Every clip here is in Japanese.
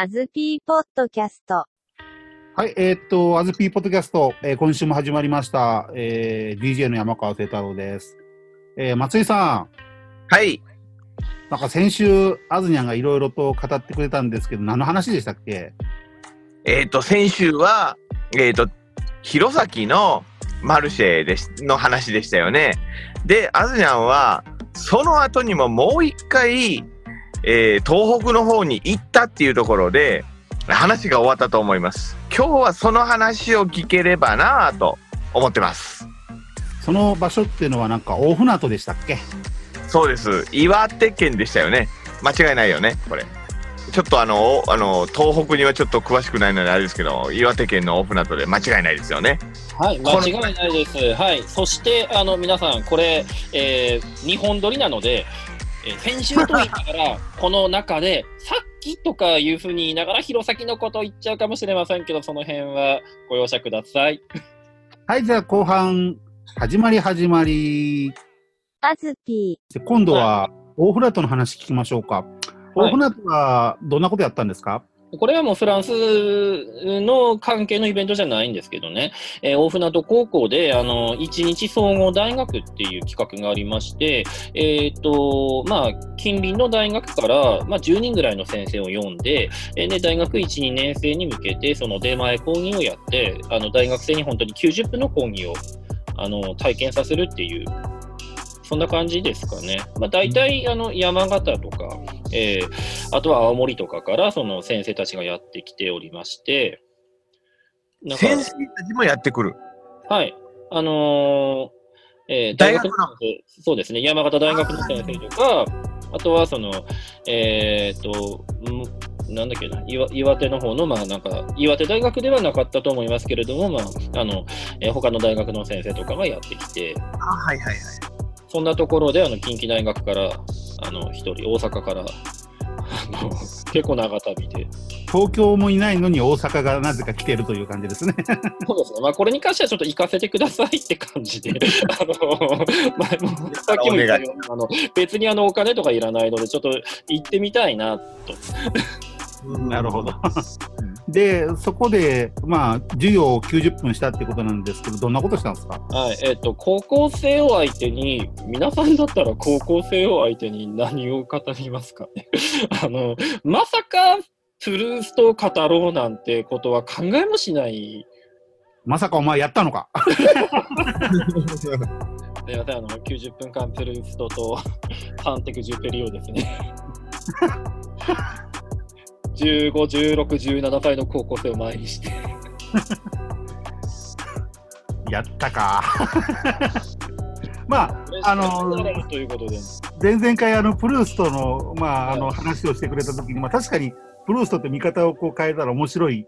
アズピーポッドキャスト。はい、えーっと、アズピーポッドキャスト、えー今週も始まりました。えー DJ の山川聖太郎です。えー松井さん、はい。なんか先週、あずにゃんがいろいろと語ってくれたんですけど、何の話でしたっけ？えっ、と、先週は、えっ、と、弘前のマルシェでしの話でしたよね。で、あずにゃんは、その後にももう一回、えー東北の方に行ったっていうところで、話が終わったと思います。今日はその話を聞ければなぁと思ってます。その場所っていうのはなんか大船渡でしたっけ？そうです。岩手県でしたよね。間違いないよね、これ。ちょっとあの、おあの、東北にはちょっと詳しくないのであれですけど、岩手県の大船渡で間違いないですよね。はい、間違いないです。はい、そして、あの、皆さん、これ、えー、2本撮りなので、えー先週と言いながら、この中で、さっきとかいうふうに言いながら、弘前のことを言っちゃうかもしれませんけど、その辺はご容赦ください。はい、じゃあ後半、始まり始まり。アズピで今度は大船渡の話聞きましょうか。はい大船渡はどんなことやったんですか、これはもうフランスの関係のイベントじゃないんですけどね、えー大船渡高校で、あの、一日総合大学っていう企画がありまして、えっ、と、まあ、近隣の大学から、まあ、10人ぐらいの先生を呼んで、えーで、大学1、2年生に向けて、その出前講義をやって、あの、大学生に本当に90分の講義を、あの、体験させるっていう、そんな感じですかね。まあ、大体、あの、山形とか、えーあとは青森とかからその先生たちがやってきておりまして、先生たちもやってくる。はい。あのーえー大学のそうですね、山形大学の先生とか、あとはその、えっ、と、んなんだっけな岩、岩手の方の、まあなんか、岩手大学ではなかったと思いますけれども、まあ、あの、えー他の大学の先生とかがやってきて、あ、はいはいはい。そんなところで、あの、近畿大学から、あの、一人、大阪から、あの、結構長旅で、東京もいないのに大阪がなぜか来てるという感じですね。そうですね。まあ、これに関してはちょっと行かせてくださいって感じで、あの、まあ、さっきも言ったように、あの、別にあの、お金とかいらないので、ちょっと行ってみたいな、と。なるほど。で、そこで、まあ、授業を90分したってことなんですけど、どんなことしたんですか？はい。えっ、と、高校生を相手に、皆さんだったら高校生を相手に何を語りますかね？あの、まさか、プルーストを語ろうなんてことは考えもしない。まさかお前やったのか？すみません、あの、90分間プルーストと サンテクジュペリオですね。15、16、17歳の高校生を前にして。やったか。まあ、あの。前々回、あの、プルーストの、まあ、あの、話をしてくれたときに、まあ、確かに、プルーストって見方をこう変えたら面白い、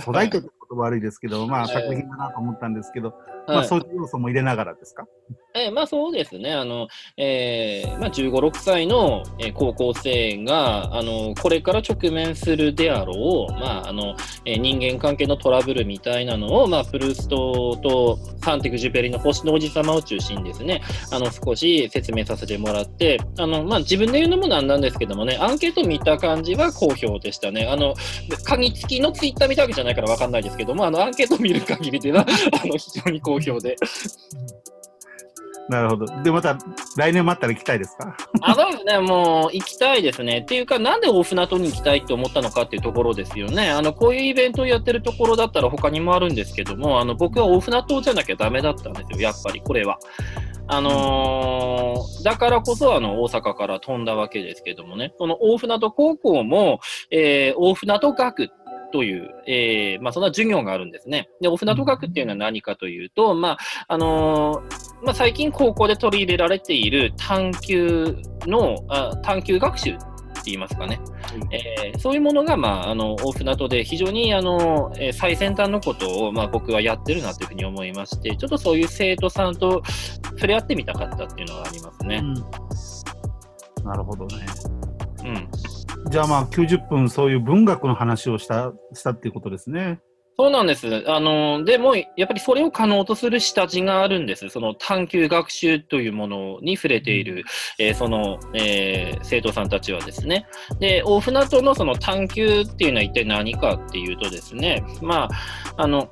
粗大という言葉悪いですけど、まあ、はい作品だなと思ったんですけど、まあ、はいそういう要素も入れながらですか？えーまあそうですね。あの、えーまあ15、6歳の、えー高校生が、あの、これから直面するであろう、まああの、えー人間関係のトラブルみたいなのを、まあプルーストとサンティク・ジュペリの星の王子様を中心にですね、あの、少し説明させてもらって、あの、まあ自分で言うのもなんなんですけどもね、アンケート見た感じは好評でしたね。あの、鍵付きのツイッター見たわけじゃないからわかんないですけども、あの、アンケート見る限りでは、あの、非常に好評で。なるほど。で、また、来年もあったら行きたいですか？あそうね、もう行きたいですね。っていうか、なんで大船渡に行きたいって思ったのかっていうところですよね。あの、こういうイベントをやってるところだったら他にもあるんですけども、あの、僕は大船渡じゃなきゃダメだったんですよ、やっぱり、これは。あのーだからこそ、あの、大阪から飛んだわけですけどもね、その大船渡高校も、えー大船渡学という、えーまあ、そんな授業があるんですね。で、大船渡学っていうのは何かというと、まあ、あのーまあ、最近高校で取り入れられている探究の、あ探究学習って言いますかね。えーそういうものが、まあ、あの、大船渡で非常に、あの、えー最先端のことを、まあ、僕はやってるなというふうに思いまして、ちょっとそういう生徒さんと触れ合ってみたかったっていうのがありますね。なるほどね。うん。じゃあまあ90分そういう文学の話をした、したっていうことですね。そうなんです。あの、でも、やっぱりそれを可能とする下地があるんです。その探究学習というものに触れている、えーその、えー生徒さんたちはですね。で、大船渡のその探究っていうのは一体何かっていうとですね、まあ、あの、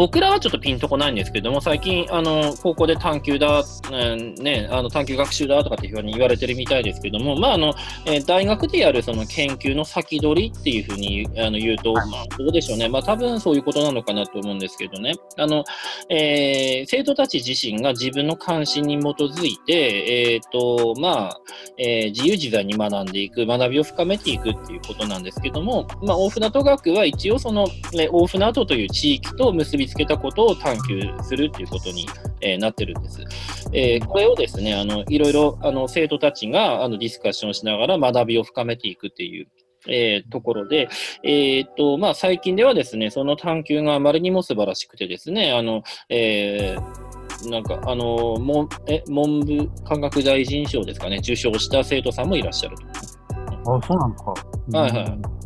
僕らはちょっとピンとこないんですけども、最近、あの、高校で探究だ、うんね、あの、探究学習だとかっていうふうに言われてるみたいですけども、まあ、あの、えー大学でやるその研究の先取りっていうふうにあの言うと、まあ、どうでしょうね。まあ、多分そういうことなのかなと思うんですけどね。あの、えー生徒たち自身が自分の関心に基づいて、えっ、と、まあ、えー自由自在に学んでいく、学びを深めていくっていうことなんですけども、まあ、大船渡学は一応その、えー大船渡という地域と結びつけたことを探求するっていうことに、えーなってるんです。えーこれをですね、あの、いろいろ、あの、生徒たちが、あの、ディスカッションしながら学びを深めていくっていう、えーところで、えーっと、まあ、最近ではですね、その探求があまりにも素晴らしくてですね、あの、えーなんか、あの、文え文部科学大臣賞ですかね、受賞した生徒さんもいらっしゃると。あ、そうなのか。はいはい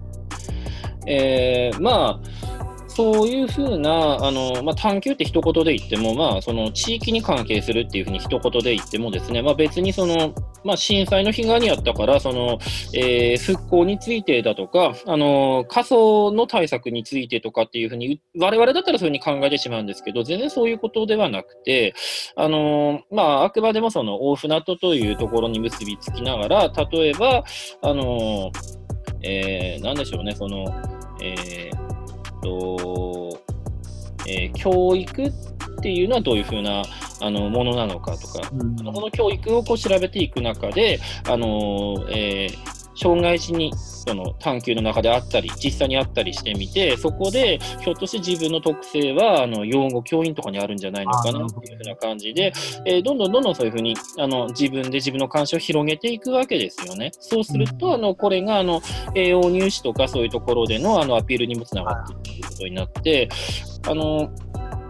えーまあ、そういうふうな、あの、まあ、探求って一言で言っても、まあ、その地域に関係するっていうふうに一言で言ってもですね、まあ、別にその、まあ、震災の被害にあったから、その、えー復興についてだとか、あの、仮想の対策についてとかっていうふうに、我々だったらそういうふうに考えてしまうんですけど、全然そういうことではなくて、あの、まあ、あくまでもその、大船渡というところに結びつきながら、例えば、あの、えー、なんでしょうね、その、えーと、えー教育っていうのはどういうふうなあのものなのかとか、うん。この教育をこう調べていく中で、あのえー障害児にその探究の中であったり、実際にあったりしてみて、そこでひょっとして自分の特性はあの養護教員とかにあるんじゃないのかなっていうふうな感じで、えーどんどんどんどんそういうふうにあの自分で自分の関心を広げていくわけですよね。そうすると、あのこれがあの栄養入試とかそういうところでのあのアピールにもつながっていくということになって、あの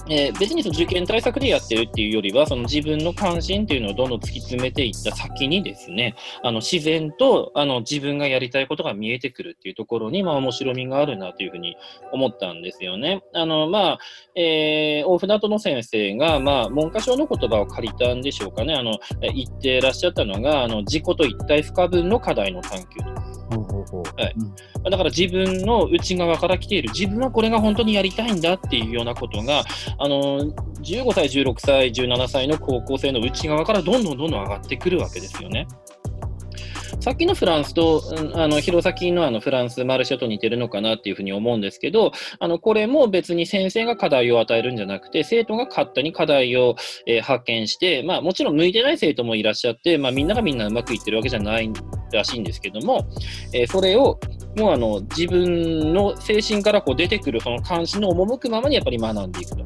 えー別にその受験対策でやってるっていうよりは、その自分の関心っていうのをどんどん突き詰めていった先にですね、あの自然とあの自分がやりたいことが見えてくるっていうところに、まあ面白みがあるなというふうに思ったんですよね。あの、まあ、えー大船渡の先生が、まあ、文科省の言葉を借りたんでしょうかね、あの、言ってらっしゃったのが、あの、自己と一体不可分の課題の探求と。はい。うん。だから自分の内側から来ている、自分はこれが本当にやりたいんだっていうようなことが、あの、15歳、16歳、17歳の高校生の内側からどんどんどんどん上がってくるわけですよね。さっきのフランスと、うんあの、弘前のあのフランスマルシェと似てるのかなっていうふうに思うんですけど、あの、これも別に先生が課題を与えるんじゃなくて、生徒が勝手に課題を、えー発見して、まあもちろん向いてない生徒もいらっしゃって、まあみんながみんなうまくいってるわけじゃないらしいんですけども、えーそれをもうあの自分の精神からこう出てくるその関心の赴くままにやっぱり学んでいくと。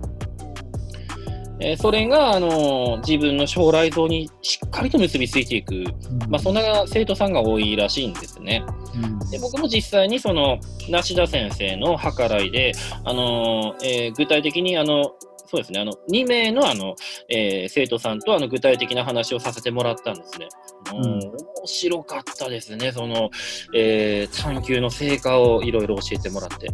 えーそれがあの自分の将来像にしっかりと結びついていく、まあ、そんな生徒さんが多いらしいんですね。うんで僕も実際にその梨田先生の計らいで、あのえー具体的にあのそうですね、あの2名のあの、えー生徒さんとあの具体的な話をさせてもらったんですね。うん。うん面白かったですね、その、えー探究の成果をいろいろ教えてもらって。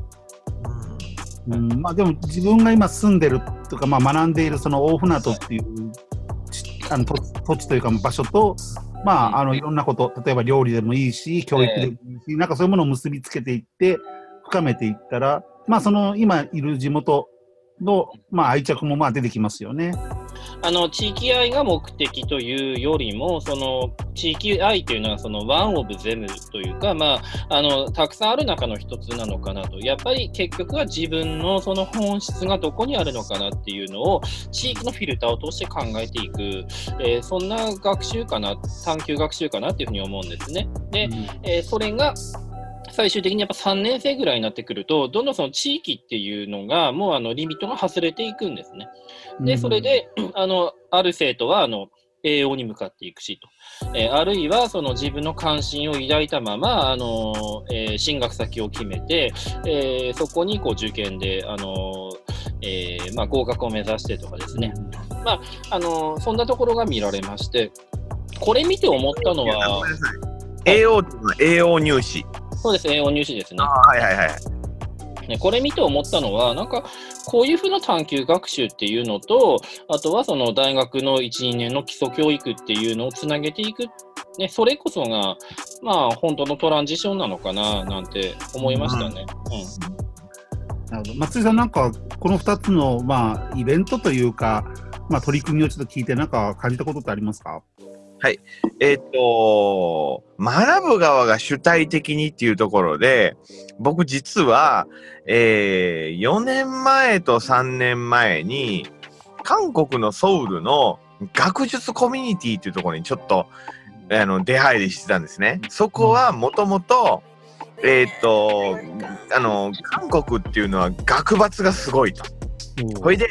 うん。まあでも自分が今住んでるとか、まあ、学んでいるその大船渡っていうちあの土土地というか場所と、まあ、あのいろんなこと、例えば料理でもいいし、教育でもいいし、なんかそういうものを結びつけていって、深めていったら、まあその今いる地元の、まあ、愛着もまあ出てきますよね。あの地域愛が目的というよりも、その地域愛というのはそのワンオブゼムというか、まあ、あのたくさんある中の一つなのかなと、やっぱり結局は自分のその本質がどこにあるのかなっていうのを地域のフィルターを通して考えていく、えーそんな学習かな、探究学習かなっていうふうに思うんですね。で、えーそれが最終的にやっぱ3年生ぐらいになってくると、どんどんその地域っていうのが、もうあのリミットが外れていくんですね。で、それで、あの、ある生徒は、あの、栄養に向かっていくしと。えーあるいは、その自分の関心を抱いたまま、あの、えー進学先を決めて、えーそこにこう受験で、あの、えーまあ、合格を目指してとかですね。あの、そんなところが見られまして、これ見て思ったのは栄養のは栄養入試。そうです、栄養入試ですね。あ。はいはいはい。ね、これ見て思ったのは、なんか、こういうふうな探究学習っていうのと、あとはその大学の1、2年の基礎教育っていうのをつなげていく、ね、それこそが、まあ、本当のトランジションなのかな、なんて思いましたね。なるほど松井さん、なんかこの2つの、まあ、イベントというか、まあ、取り組みをちょっと聞いて、なんか感じたことってありますか？えっ、と、学ぶ側が主体的にっていうところで、僕実は、えー、4年前と3年前に、韓国のソウルの学術コミュニティっていうところにちょっと、あの、出入りしてたんですね。そこはもともと、えっ、と、あの、韓国っていうのは学閥がすごいと。ほいで、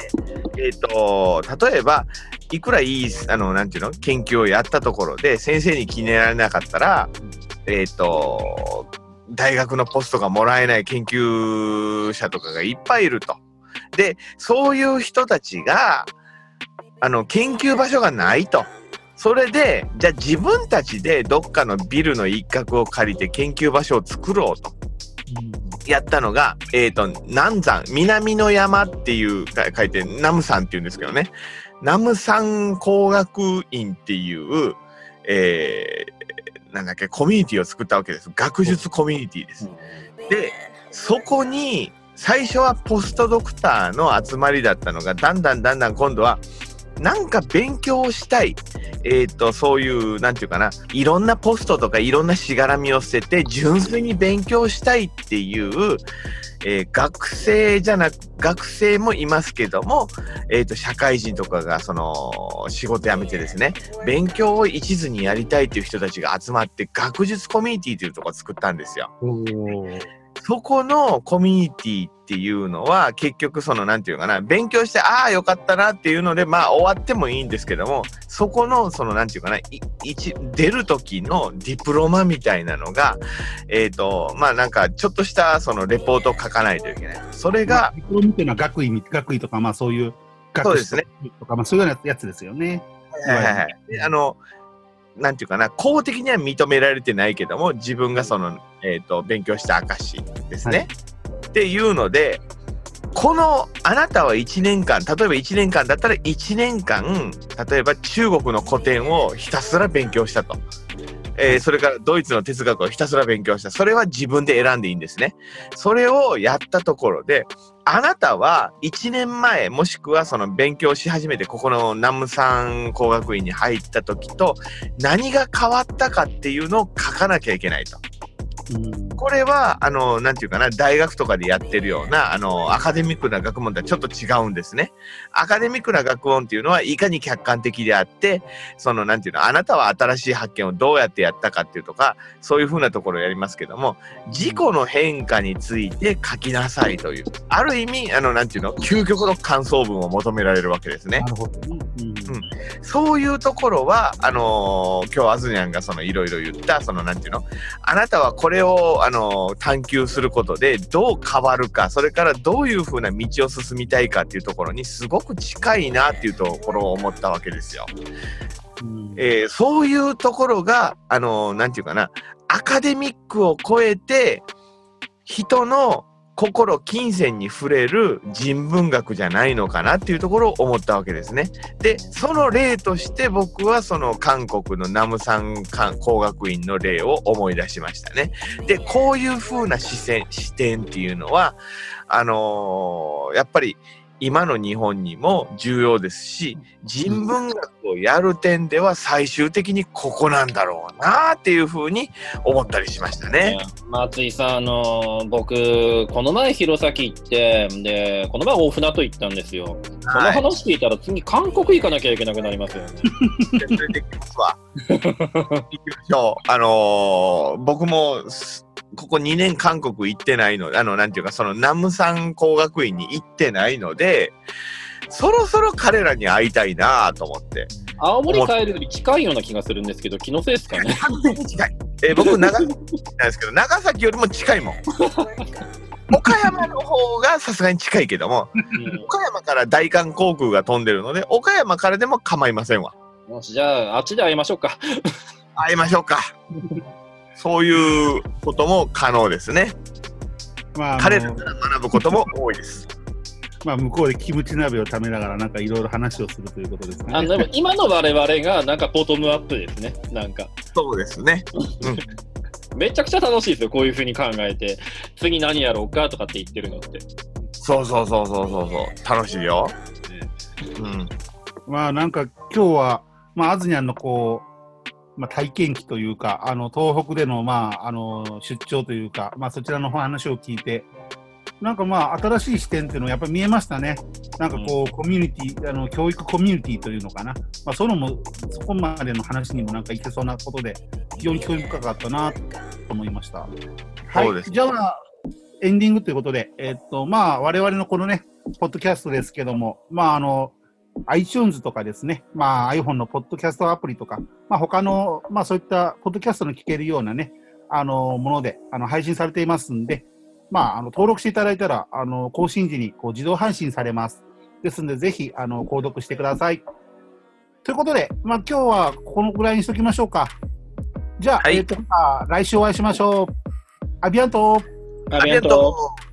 えっ、と、例えば、いくらいい、あの、なんていうの、研究をやったところで、先生に気に入られなかったら、えっ、と、大学のポストがもらえない研究者とかがいっぱいいると。で、そういう人たちが、あの、研究場所がないと。それで、じゃあ自分たちでどっかのビルの一角を借りて研究場所を作ろうと。やったのが、えっ、ー、と、南山、南の山っていうか書いて、ナム山っていうんですけどね。ナム山工学院っていう、えー、なんだっけ、コミュニティを作ったわけです。学術コミュニティです。で、そこに、最初はポストドクターの集まりだったのが、だんだんだんだん今度は、なんか勉強したい。えっ、ー、と、そういう、なんていうかな、いろんなポストとかいろんなしがらみを捨てて、純粋に勉強したいっていう、えー、学生じゃなく、学生もいますけども、えっ、ー、と、社会人とかが、その、仕事辞めてですね、勉強を一途にやりたいっていう人たちが集まって、学術コミュニティというところを作ったんですよ。そこのコミュニティっていうのは、結局その、なんていうかな、勉強して、ああ、よかったなっていうので、まあ、終わってもいいんですけども、そこの、その、なんていうかな、一、出る時のディプロマみたいなのが、えっ、ー、と、まあ、なんか、ちょっとした、その、レポートを書かないといけない。それが、ディプロマっていうのは学位、学位とか、まあ、そういう、そうですね。とか、まあ、そういうようなやつですよね。はいはいはい。あの、なんていうかな、公的には認められてないけども、自分がその、えっ、ー、と、勉強した証ですね、はい。っていうので、この、あなたは1年間、例えば1年間だったら1年間、例えば中国の古典をひたすら勉強したと。えー、それからドイツの哲学をひたすら勉強した。それは自分で選んでいいんですね。それをやったところで、あなたは1年前、もしくはその勉強し始めて、ここの南無山工学院に入った時と、何が変わったかっていうのを書かなきゃいけないと。これは、あの、なんていうかな、大学とかでやってるような、あの、アカデミックな学問とはちょっと違うんですね。アカデミックな学問っていうのは、いかに客観的であって、その、なんていうの、あなたは新しい発見をどうやってやったかっていうとか、そういうふうなところをやりますけども、自己の変化について書きなさいという、ある意味、あの、なんていうの、究極の感想文を求められるわけですね。なるほど、うん、うん。そういうところは、あのー、今日アズニャンがそのいろいろ言った、その、なんていうの、あなたはこれれを、あの、探求することで、どう変わるか、それからどういうふうな道を進みたいかっていうところに、すごく近いなっていうところを思ったわけですよ。えー、そういうところが、あの、なんていうかな、アカデミックを超えて、人の心、金銭に触れる人文学じゃないのかなっていうところを思ったわけですね。で、その例として僕はその韓国のナムサン工学院の例を思い出しましたね。で、こういう風な視線、視点っていうのは、あのー、やっぱり今の日本にも重要ですし、人文学をやる点では最終的にここなんだろうなっていうふうに思ったりしましたね。松井さん、あの僕、この前弘前行って、で、この前大船渡行ったんですよ。この話聞いたら次韓国行かなきゃいけなくなりますよね。連れてきますわ。行きましょう。あのー、僕もここ2年韓国行ってないので、あの、なんていうか、その南無山工学院に行ってないので、そろそろ彼らに会いたいなと思って。青森帰るより近いような気がするんですけど、気のせいですかね？近い。えー、僕、長崎なんですけど、長崎よりも近いもん。岡山の方がさすがに近いけども、うん、岡山から大韓航空が飛んでるので、岡山からでも構いませんわ。よし、じゃあ、あっちで会いましょうか。会いましょうか。そういうことも可能ですね。まあ、彼らから学ぶことも多いです。まあ、向こうでキムチ鍋を食べながら、なんかいろいろ話をするということですね。あのでも今の我々がなんかボトムアップですね。なんか。そうですね。めちゃくちゃ楽しいですよ、こういうふうに考えて。次何やろうかとかって言ってるのって。そうそうそうそうそうそう。楽しいよ。うん。まあなんか今日は、まあアズニャンのこう、まあ体験記というか、あの東北でのまああの出張というか、まあそちらの話を聞いて、なんかまあ新しい視点っていうのがやっぱり見えましたね。なんかこう、コミュニティ、あの教育コミュニティというのかな。まあそのも、そこまでの話にもなんかいけそうなことで、非常に興味深かったなと思いました。はい。じゃあ、エンディングということで、えっと、まあ我々のこのね、ポッドキャストですけども、まああの、iTunes とかですね、まあ iPhone のポッドキャストアプリとか、まあ他の、まあそういったポッドキャストの聞けるようなね、あの、もので、あの、配信されていますんで、まあ、あの、登録していただいたら、あの、更新時にこう自動配信されます。ですので、ぜひ、あの、購読してください。ということで、まあ今日はこのぐらいにしときましょうか。じゃあ、はいえっ、と、まあ来週お会いしましょう。アビアントありがとう。う。